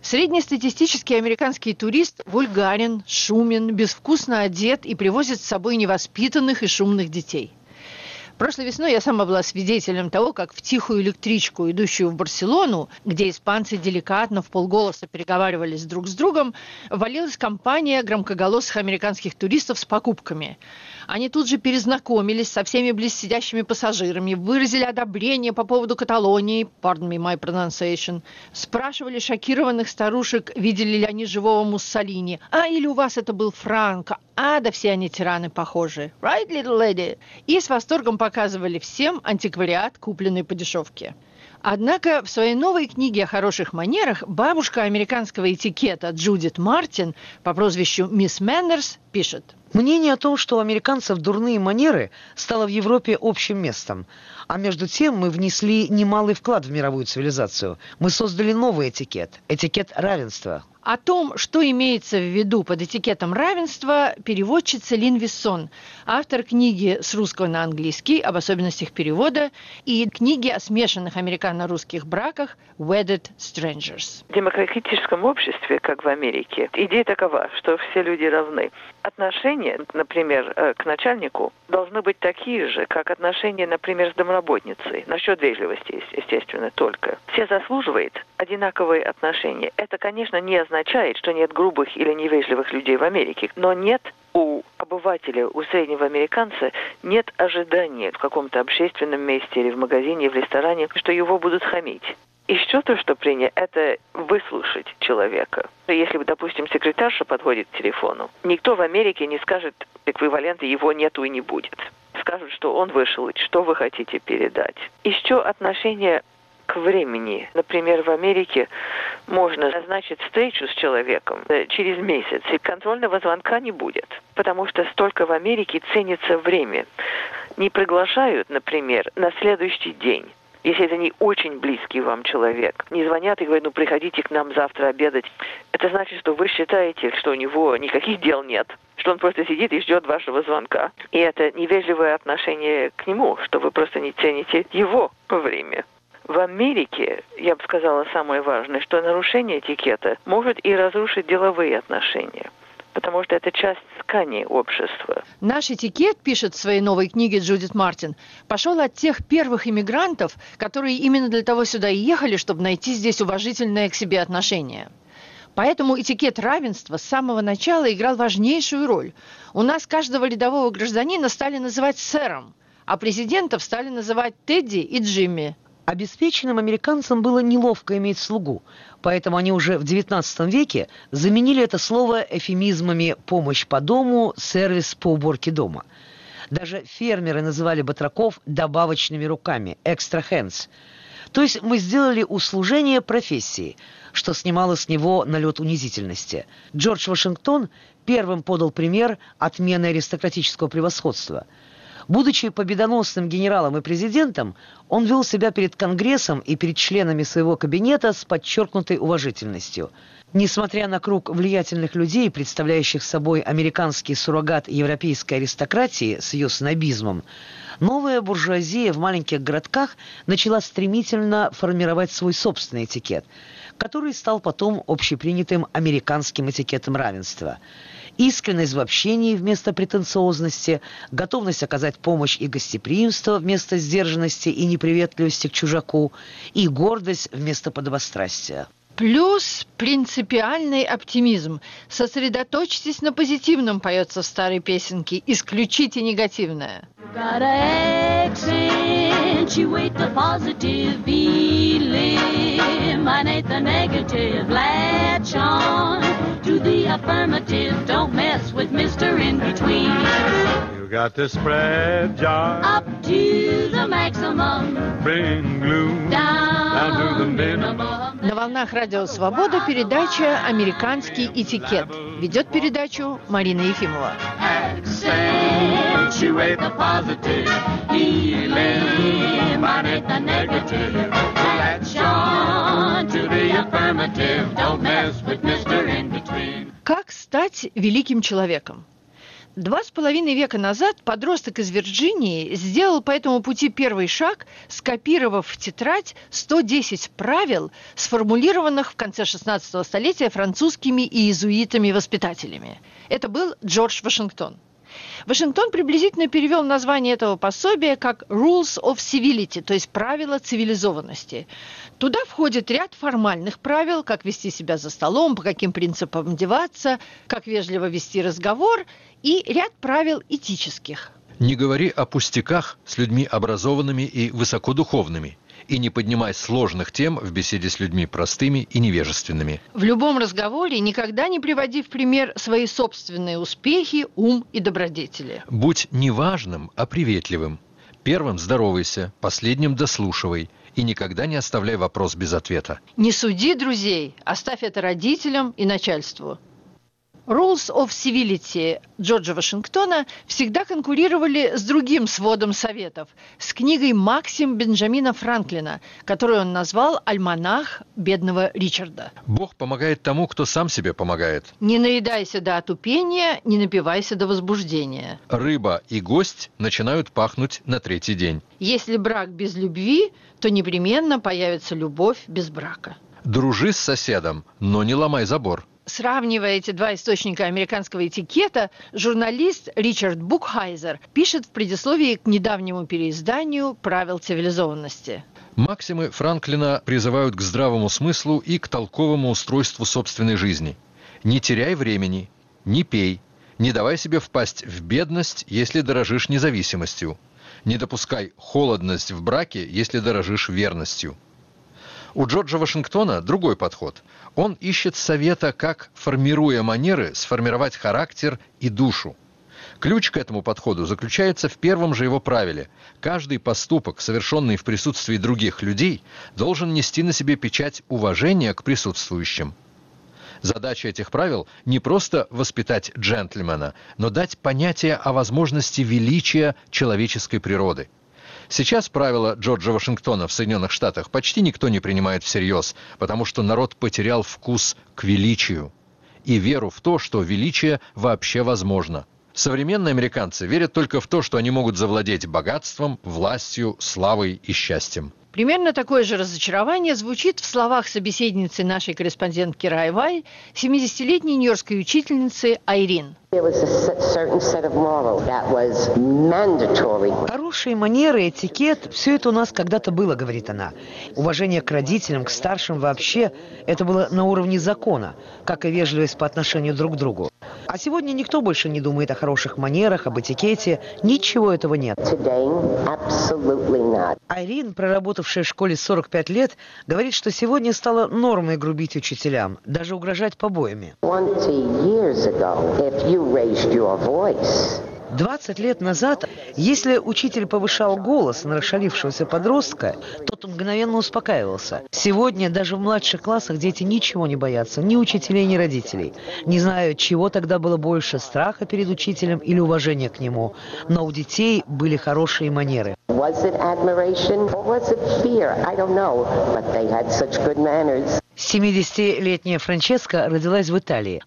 Среднестатистический американский турист вульгарен, шумен, безвкусно одет и привозит с собой невоспитанных и шумных детей – Прошлой весной я сама была свидетелем того, как в тихую электричку, идущую в Барселону, где испанцы деликатно в полголоса переговаривались друг с другом, валилась компания громкоголосых американских туристов с покупками – они тут же перезнакомились со всеми близсидящими пассажирами, выразили одобрение по поводу Каталонии, pardon me my pronunciation, спрашивали шокированных старушек, видели ли они живого Муссолини, а или у вас это был Франко, а да все они тираны похожи, right, little lady? И с восторгом показывали всем антиквариат, купленный по дешевке. Однако в своей новой книге о хороших манерах бабушка американского этикета Джудит Мартин по прозвищу Мисс Мэннерс пишет – Мнение о том, что у американцев дурные манеры, стало в Европе общим местом. А между тем мы внесли немалый вклад в мировую цивилизацию. Мы создали новый этикет – этикет равенства. О том, что имеется в виду под этикетом равенства, переводчица Лин Виссон, автор книги с русского на английский об особенностях перевода и книги о смешанных американо-русских браках «Wedded Strangers». В демократическом обществе, как в Америке, идея такова, что все люди равны. Отношения, например, э, к начальнику должны быть такие же, как отношения, например, с домработницей. Насчет вежливости, естественно, только. Все заслуживают одинаковые отношения. Это, конечно, не означает, что нет грубых или невежливых людей в Америке, но нет у обывателя, у среднего американца нет ожидания в каком-то общественном месте или в магазине, в ресторане, что его будут хамить. Еще то, что принято, это выслушать человека. Если, допустим, секретарша подходит к телефону, никто в Америке не скажет эквивалента «его нету и не будет». Скажут, что он вышел, что вы хотите передать. Еще отношение к времени. Например, в Америке можно назначить встречу с человеком э, через месяц, и контрольного звонка не будет, потому что столько в Америке ценится время. Не приглашают, например, на следующий день если это не очень близкий вам человек, не звонят и говорят, ну приходите к нам завтра обедать, это значит, что вы считаете, что у него никаких дел нет, что он просто сидит и ждет вашего звонка. И это невежливое отношение к нему, что вы просто не цените его время. В Америке, я бы сказала, самое важное, что нарушение этикета может и разрушить деловые отношения потому что это часть ткани общества. Наш этикет, пишет в своей новой книге Джудит Мартин, пошел от тех первых иммигрантов, которые именно для того сюда и ехали, чтобы найти здесь уважительное к себе отношение. Поэтому этикет равенства с самого начала играл важнейшую роль. У нас каждого рядового гражданина стали называть сэром, а президентов стали называть Тедди и Джимми. Обеспеченным американцам было неловко иметь слугу, поэтому они уже в XIX веке заменили это слово эфемизмами «помощь по дому», «сервис по уборке дома». Даже фермеры называли батраков добавочными руками «extra hands». То есть мы сделали услужение профессии, что снимало с него налет унизительности. Джордж Вашингтон первым подал пример отмены аристократического превосходства – Будучи победоносным генералом и президентом, он вел себя перед Конгрессом и перед членами своего кабинета с подчеркнутой уважительностью. Несмотря на круг влиятельных людей, представляющих собой американский суррогат европейской аристократии с ее снобизмом, новая буржуазия в маленьких городках начала стремительно формировать свой собственный этикет, который стал потом общепринятым американским этикетом равенства – искренность в общении вместо претенциозности, готовность оказать помощь и гостеприимство вместо сдержанности и неприветливости к чужаку, и гордость вместо подобострастия. Плюс принципиальный оптимизм. Сосредоточьтесь на позитивном, поется в старой песенке. Исключите негативное. Accentuate the positive, eliminate the negative, latch on to the affirmative, don't mess with Mr. In Between. You got to spread joy up to the maximum, bring gloom down, down to the minimum. На волнах Радио Свобода передача «Американский этикет». Ведет передачу Марина Ефимова. Accentuate the positive, eliminate the negative. Latch on to the affirmative, don't mess with Mr. In Between. Как стать великим человеком? Два с половиной века назад подросток из Вирджинии сделал по этому пути первый шаг, скопировав в тетрадь 110 правил, сформулированных в конце 16 столетия французскими и иезуитами-воспитателями. Это был Джордж Вашингтон. Вашингтон приблизительно перевел название этого пособия как «Rules of Civility», то есть «Правила цивилизованности». Туда входит ряд формальных правил, как вести себя за столом, по каким принципам одеваться, как вежливо вести разговор и ряд правил этических. Не говори о пустяках с людьми образованными и высокодуховными и не поднимай сложных тем в беседе с людьми простыми и невежественными. В любом разговоре никогда не приводи в пример свои собственные успехи, ум и добродетели. Будь не важным, а приветливым. Первым здоровайся, последним дослушивай и никогда не оставляй вопрос без ответа. Не суди друзей, оставь это родителям и начальству. Rules of Civility Джорджа Вашингтона всегда конкурировали с другим сводом советов, с книгой Максим Бенджамина Франклина, которую он назвал «Альманах бедного Ричарда». Бог помогает тому, кто сам себе помогает. Не наедайся до отупения, не напивайся до возбуждения. Рыба и гость начинают пахнуть на третий день. Если брак без любви, то непременно появится любовь без брака. Дружи с соседом, но не ломай забор. Сравнивая эти два источника американского этикета, журналист Ричард Букхайзер пишет в предисловии к недавнему переизданию «Правил цивилизованности». Максимы Франклина призывают к здравому смыслу и к толковому устройству собственной жизни. Не теряй времени, не пей, не давай себе впасть в бедность, если дорожишь независимостью. Не допускай холодность в браке, если дорожишь верностью. У Джорджа Вашингтона другой подход. Он ищет совета, как, формируя манеры, сформировать характер и душу. Ключ к этому подходу заключается в первом же его правиле. Каждый поступок, совершенный в присутствии других людей, должен нести на себе печать уважения к присутствующим. Задача этих правил не просто воспитать джентльмена, но дать понятие о возможности величия человеческой природы – Сейчас правила Джорджа Вашингтона в Соединенных Штатах почти никто не принимает всерьез, потому что народ потерял вкус к величию и веру в то, что величие вообще возможно. Современные американцы верят только в то, что они могут завладеть богатством, властью, славой и счастьем. Примерно такое же разочарование звучит в словах собеседницы нашей корреспондентки Райвай, 70-летней нью-йоркской учительницы Айрин. Хорошие манеры, этикет – все это у нас когда-то было, говорит она. Уважение к родителям, к старшим вообще – это было на уровне закона, как и вежливость по отношению друг к другу. А сегодня никто больше не думает о хороших манерах, об этикете. Ничего этого нет. Айрин, проработавшая в школе 45 лет, говорит, что сегодня стало нормой грубить учителям, даже угрожать побоями. 20 лет назад, если учитель повышал голос на расшалившегося подростка, тот мгновенно успокаивался. Сегодня даже в младших классах дети ничего не боятся, ни учителей, ни родителей. Не знаю, чего тогда было больше, страха перед учителем или уважения к нему. Но у детей были хорошие манеры. Was it admiration or was it fear? I don't know, but they had such good manners. 70-летняя Франческа родилась в Италии.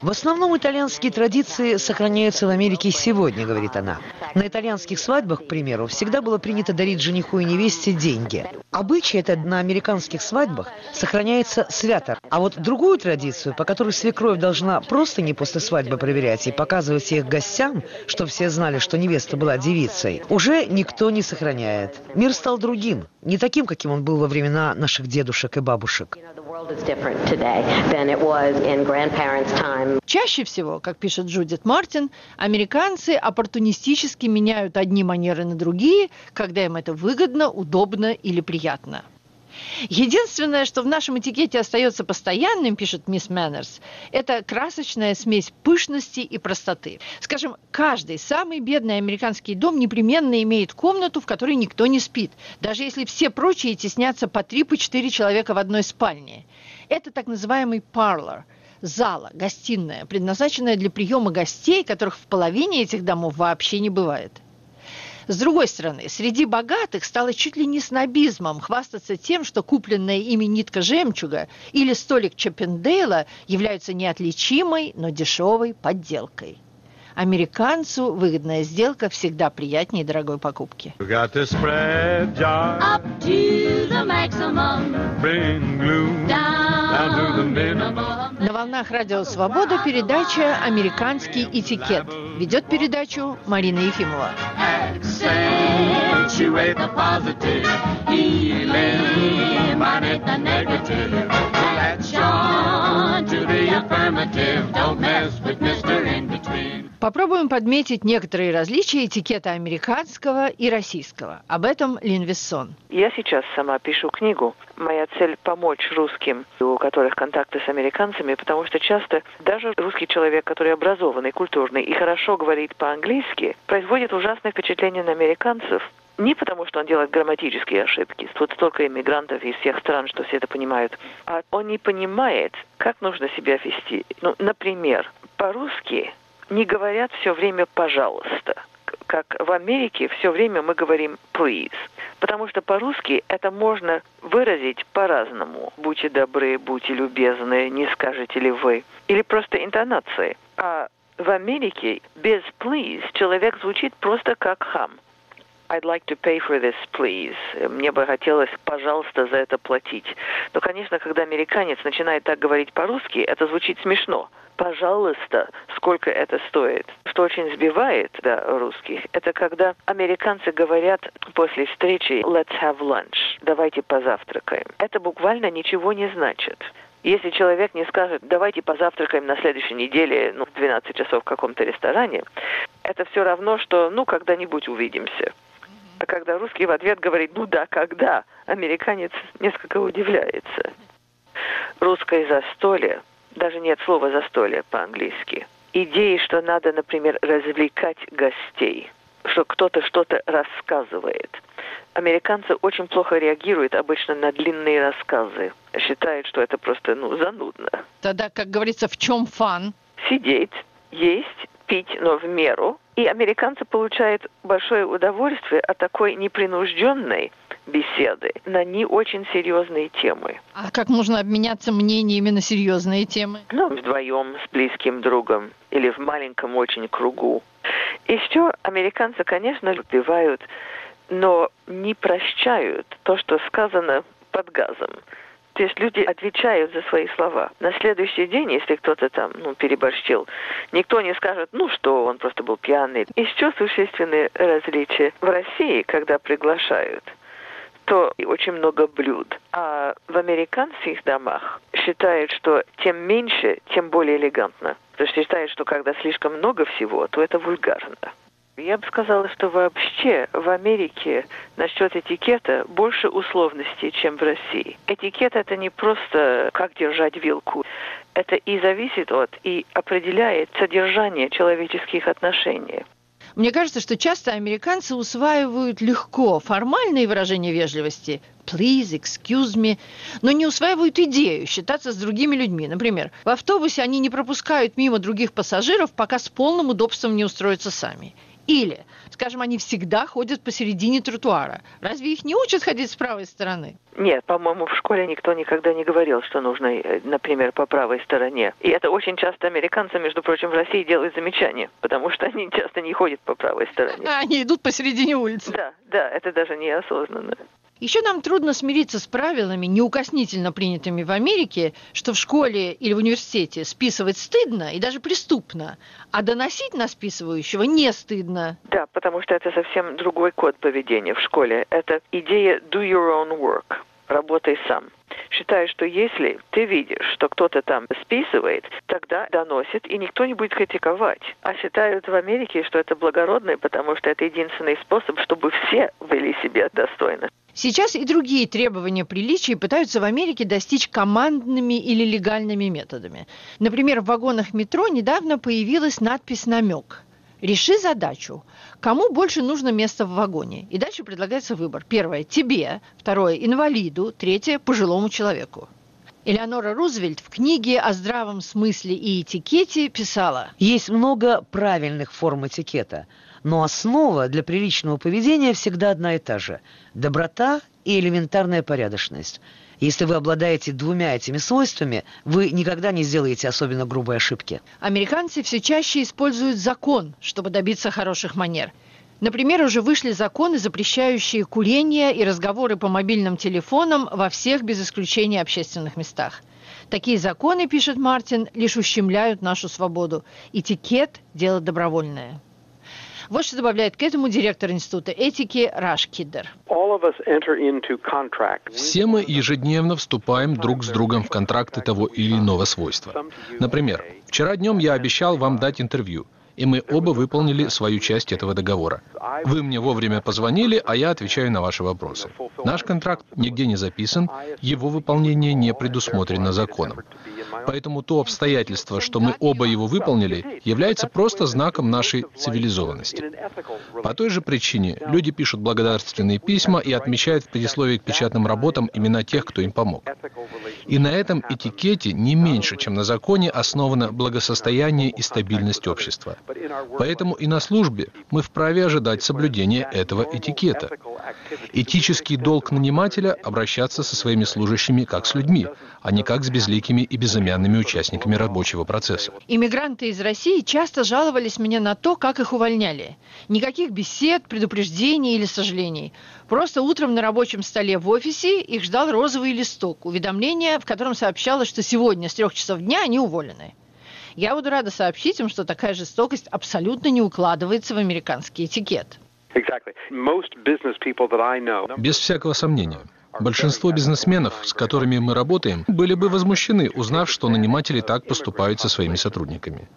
В основном итальянские традиции сохраняются в Америке сегодня, говорит она. На итальянских свадьбах, к примеру, всегда было принято дарить жениху и невесте деньги. Обычай это на американских свадьбах сохраняется свято. А вот другую традицию, по которой свекровь должна просто не после свадьбы проверять и показывать их гостям, чтобы все знали, что невеста была девицей, уже никто не сохраняет. Мир стал другим, не таким, каким он был во времена наших дедушек и бабушек. Чаще всего, как пишет Джудит Мартин, американцы оппортунистически меняют одни манеры на другие, когда им это выгодно, удобно или приятно. Единственное, что в нашем этикете остается постоянным, пишет мисс Мэннерс, это красочная смесь пышности и простоты. Скажем, каждый самый бедный американский дом непременно имеет комнату, в которой никто не спит, даже если все прочие теснятся по три, по четыре человека в одной спальне. Это так называемый parlor – зала, гостиная, предназначенная для приема гостей, которых в половине этих домов вообще не бывает. С другой стороны, среди богатых стало чуть ли не снобизмом хвастаться тем, что купленная ими нитка жемчуга или столик Чаппендейла являются неотличимой, но дешевой подделкой. Американцу выгодная сделка всегда приятнее дорогой покупки. На волнах Радио Свобода передача «Американский этикет». Ведет передачу Марина Ефимова. Don't mess with Mr. In-Between. Попробуем подметить некоторые различия этикета американского и российского. Об этом Лин Вессон. Я сейчас сама пишу книгу. Моя цель – помочь русским, у которых контакты с американцами, потому что часто даже русский человек, который образованный, культурный и хорошо говорит по-английски, производит ужасное впечатление на американцев, не потому, что он делает грамматические ошибки, тут столько иммигрантов из всех стран, что все это понимают, а он не понимает, как нужно себя вести. Ну, например, по-русски не говорят все время «пожалуйста». Как в Америке все время мы говорим «please». Потому что по-русски это можно выразить по-разному. Будьте добры, будьте любезны, не скажете ли вы. Или просто интонации. А в Америке без please человек звучит просто как хам. I'd like to pay for this, please. Мне бы хотелось, пожалуйста, за это платить. Но, конечно, когда американец начинает так говорить по-русски, это звучит смешно пожалуйста, сколько это стоит. Что очень сбивает да, русских, это когда американцы говорят после встречи «let's have lunch», «давайте позавтракаем». Это буквально ничего не значит. Если человек не скажет, давайте позавтракаем на следующей неделе, ну, в 12 часов в каком-то ресторане, это все равно, что, ну, когда-нибудь увидимся. А когда русский в ответ говорит, ну да, когда, американец несколько удивляется. Русское застолье даже нет слова «застолье» по-английски. Идеи, что надо, например, развлекать гостей, что кто-то что-то рассказывает. Американцы очень плохо реагируют обычно на длинные рассказы. Считают, что это просто, ну, занудно. Тогда, как говорится, в чем фан? Сидеть, есть, пить, но в меру. И американцы получают большое удовольствие от такой непринужденной, беседы на не очень серьезные темы. А как можно обменяться мнениями на серьезные темы? Ну, вдвоем с близким другом или в маленьком очень кругу. Еще американцы, конечно, любивают, но не прощают то, что сказано под газом. То есть люди отвечают за свои слова. На следующий день, если кто-то там ну, переборщил, никто не скажет, ну что, он просто был пьяный. Еще существенные различия. В России, когда приглашают, то очень много блюд. А в американских домах считают, что тем меньше, тем более элегантно. То есть считают, что когда слишком много всего, то это вульгарно. Я бы сказала, что вообще в Америке насчет этикета больше условностей, чем в России. Этикет это не просто как держать вилку. Это и зависит от, и определяет содержание человеческих отношений. Мне кажется, что часто американцы усваивают легко формальные выражения вежливости please, excuse me, но не усваивают идею считаться с другими людьми. Например, в автобусе они не пропускают мимо других пассажиров, пока с полным удобством не устроятся сами. Или, скажем, они всегда ходят посередине тротуара. Разве их не учат ходить с правой стороны? Нет, по-моему, в школе никто никогда не говорил, что нужно, э, например, по правой стороне. И это очень часто американцы, между прочим, в России делают замечания, потому что они часто не ходят по правой стороне. А <laughs> они идут посередине улицы. Да, да, это даже неосознанно. Еще нам трудно смириться с правилами, неукоснительно принятыми в Америке, что в школе или в университете списывать стыдно и даже преступно, а доносить на списывающего не стыдно. Да, потому что это совсем другой код поведения в школе. Это идея do your own work, работай сам. Считаю, что если ты видишь, что кто-то там списывает, тогда доносит, и никто не будет критиковать. А считают в Америке, что это благородно, потому что это единственный способ, чтобы все вели себя достойно. Сейчас и другие требования приличия пытаются в Америке достичь командными или легальными методами. Например, в вагонах метро недавно появилась надпись «Намек». Реши задачу. Кому больше нужно места в вагоне? И дальше предлагается выбор. Первое – тебе. Второе – инвалиду. Третье – пожилому человеку. Элеонора Рузвельт в книге о здравом смысле и этикете писала. Есть много правильных форм этикета, но основа для приличного поведения всегда одна и та же – доброта и элементарная порядочность – если вы обладаете двумя этими свойствами, вы никогда не сделаете особенно грубой ошибки. Американцы все чаще используют закон, чтобы добиться хороших манер. Например, уже вышли законы, запрещающие курение и разговоры по мобильным телефонам во всех без исключения общественных местах. Такие законы, пишет Мартин, лишь ущемляют нашу свободу. Этикет – дело добровольное. Вот что добавляет к этому директор Института этики Раш Киддер. Все мы ежедневно вступаем друг с другом в контракты того или иного свойства. Например, вчера днем я обещал вам дать интервью – и мы оба выполнили свою часть этого договора. Вы мне вовремя позвонили, а я отвечаю на ваши вопросы. Наш контракт нигде не записан, его выполнение не предусмотрено законом. Поэтому то обстоятельство, что мы оба его выполнили, является просто знаком нашей цивилизованности. По той же причине люди пишут благодарственные письма и отмечают в предисловии к печатным работам имена тех, кто им помог. И на этом этикете не меньше, чем на законе, основано благосостояние и стабильность общества. Поэтому и на службе мы вправе ожидать соблюдения этого этикета. Этический долг нанимателя – обращаться со своими служащими как с людьми, а не как с безликими и безымянными участниками рабочего процесса. Иммигранты из России часто жаловались мне на то, как их увольняли. Никаких бесед, предупреждений или сожалений. Просто утром на рабочем столе в офисе их ждал розовый листок, уведомление, в котором сообщалось, что сегодня с трех часов дня они уволены. Я буду рада сообщить им, что такая жестокость абсолютно не укладывается в американский этикет. Без всякого сомнения. Большинство бизнесменов, с которыми мы работаем, были бы возмущены, узнав, что наниматели так поступают со своими сотрудниками.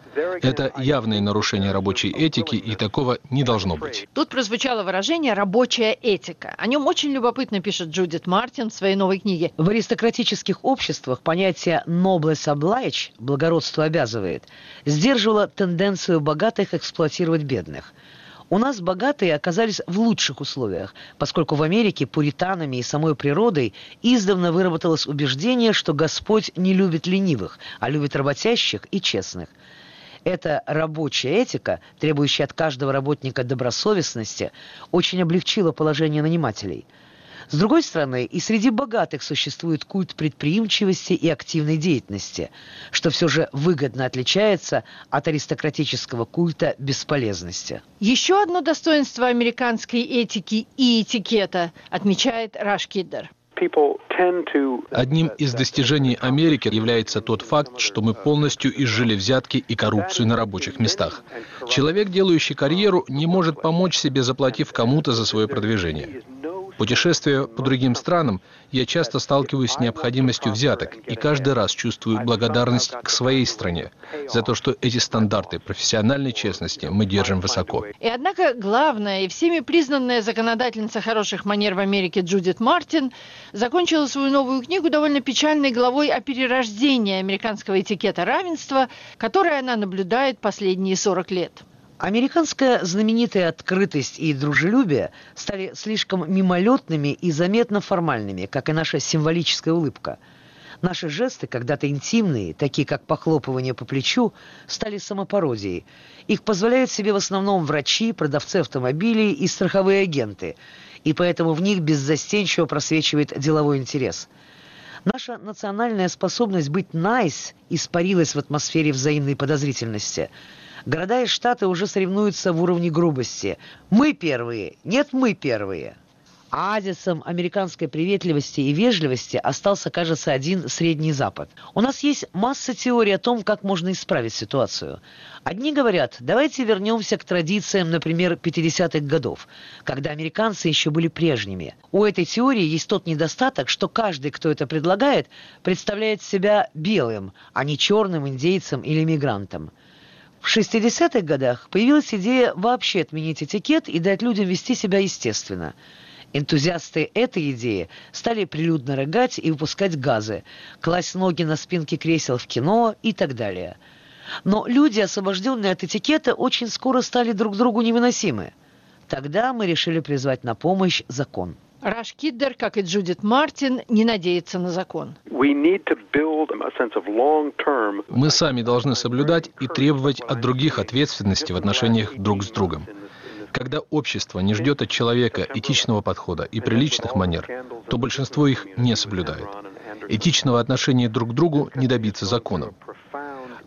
Это явное нарушение рабочей этики, и такого не должно быть. Тут прозвучало выражение «рабочая этика». О нем очень любопытно пишет Джудит Мартин в своей новой книге. В аристократических обществах понятие «noblesse oblige» – «благородство обязывает» сдерживало тенденцию богатых эксплуатировать бедных – у нас богатые оказались в лучших условиях, поскольку в Америке пуританами и самой природой издавна выработалось убеждение, что Господь не любит ленивых, а любит работящих и честных. Эта рабочая этика, требующая от каждого работника добросовестности, очень облегчила положение нанимателей. С другой стороны, и среди богатых существует культ предприимчивости и активной деятельности, что все же выгодно отличается от аристократического культа бесполезности. Еще одно достоинство американской этики и этикета отмечает Раш Киддер. Одним из достижений Америки является тот факт, что мы полностью изжили взятки и коррупцию на рабочих местах. Человек, делающий карьеру, не может помочь себе, заплатив кому-то за свое продвижение. Путешествуя по другим странам, я часто сталкиваюсь с необходимостью взяток и каждый раз чувствую благодарность к своей стране за то, что эти стандарты профессиональной честности мы держим высоко. И однако главная и всеми признанная законодательница хороших манер в Америке Джудит Мартин закончила свою новую книгу довольно печальной главой о перерождении американского этикета равенства, которое она наблюдает последние 40 лет. Американская знаменитая открытость и дружелюбие стали слишком мимолетными и заметно формальными, как и наша символическая улыбка. Наши жесты, когда-то интимные, такие как похлопывание по плечу, стали самопародией. Их позволяют себе в основном врачи, продавцы автомобилей и страховые агенты, и поэтому в них беззастенчиво просвечивает деловой интерес. Наша национальная способность быть nice испарилась в атмосфере взаимной подозрительности – Города и штаты уже соревнуются в уровне грубости. Мы первые, нет мы первые. Оазисом американской приветливости и вежливости остался, кажется, один Средний Запад. У нас есть масса теорий о том, как можно исправить ситуацию. Одни говорят, давайте вернемся к традициям, например, 50-х годов, когда американцы еще были прежними. У этой теории есть тот недостаток, что каждый, кто это предлагает, представляет себя белым, а не черным индейцем или мигрантом. В 60-х годах появилась идея вообще отменить этикет и дать людям вести себя естественно. Энтузиасты этой идеи стали прилюдно рыгать и выпускать газы, класть ноги на спинки кресел в кино и так далее. Но люди, освобожденные от этикета, очень скоро стали друг другу невыносимы. Тогда мы решили призвать на помощь закон. Раш Киддер, как и Джудит Мартин, не надеется на закон. Мы сами должны соблюдать и требовать от других ответственности в отношениях друг с другом. Когда общество не ждет от человека этичного подхода и приличных манер, то большинство их не соблюдает. Этичного отношения друг к другу не добиться законом.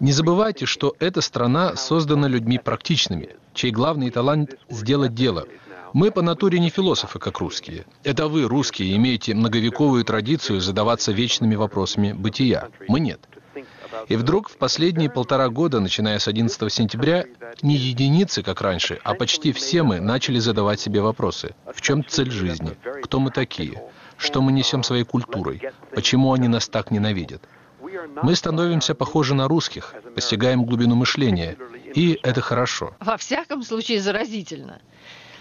Не забывайте, что эта страна создана людьми практичными, чей главный талант – сделать дело – мы по натуре не философы, как русские. Это вы, русские, имеете многовековую традицию задаваться вечными вопросами бытия. Мы нет. И вдруг в последние полтора года, начиная с 11 сентября, не единицы, как раньше, а почти все мы начали задавать себе вопросы. В чем цель жизни? Кто мы такие? Что мы несем своей культурой? Почему они нас так ненавидят? Мы становимся похожи на русских, постигаем глубину мышления, и это хорошо. Во всяком случае, заразительно.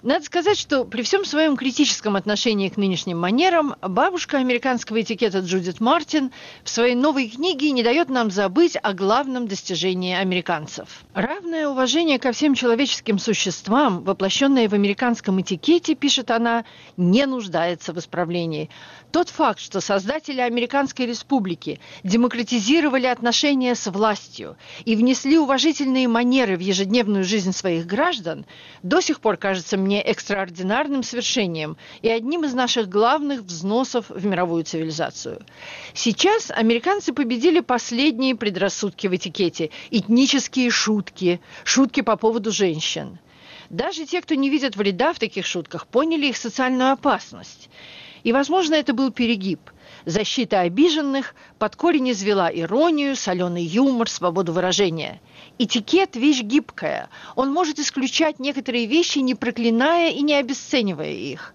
Надо сказать, что при всем своем критическом отношении к нынешним манерам, бабушка американского этикета Джудит Мартин в своей новой книге не дает нам забыть о главном достижении американцев. Равное уважение ко всем человеческим существам, воплощенное в американском этикете, пишет она, не нуждается в исправлении. Тот факт, что создатели Американской Республики демократизировали отношения с властью и внесли уважительные манеры в ежедневную жизнь своих граждан, до сих пор кажется мне экстраординарным свершением и одним из наших главных взносов в мировую цивилизацию. Сейчас американцы победили последние предрассудки в этикете, этнические шутки, шутки по поводу женщин. Даже те, кто не видит вреда в таких шутках, поняли их социальную опасность – и, возможно, это был перегиб. Защита обиженных под корень извела иронию, соленый юмор, свободу выражения. Этикет – вещь гибкая. Он может исключать некоторые вещи, не проклиная и не обесценивая их.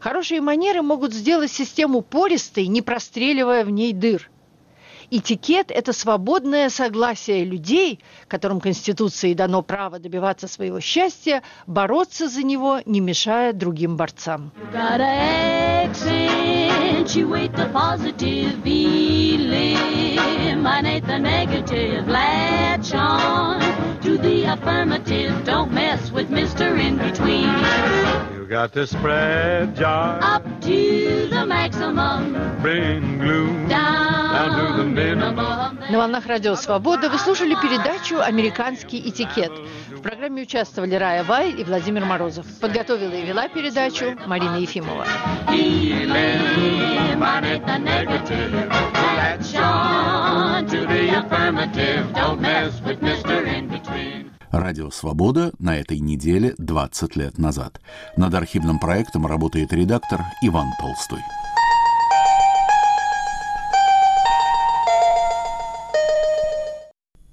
Хорошие манеры могут сделать систему пористой, не простреливая в ней дыр. Этикет – это свободное согласие людей, которым Конституцией дано право добиваться своего счастья, бороться за него, не мешая другим борцам. To the affirmative, don't mess with Mr. In Between. got to spread joy up to the maximum. Bring gloom down. На волнах Радио Свобода вы слушали передачу «Американский этикет». В программе участвовали Рая Вай и Владимир Морозов. Подготовила и вела передачу Марина Ефимова. Радио «Свобода» на этой неделе 20 лет назад. Над архивным проектом работает редактор Иван Толстой.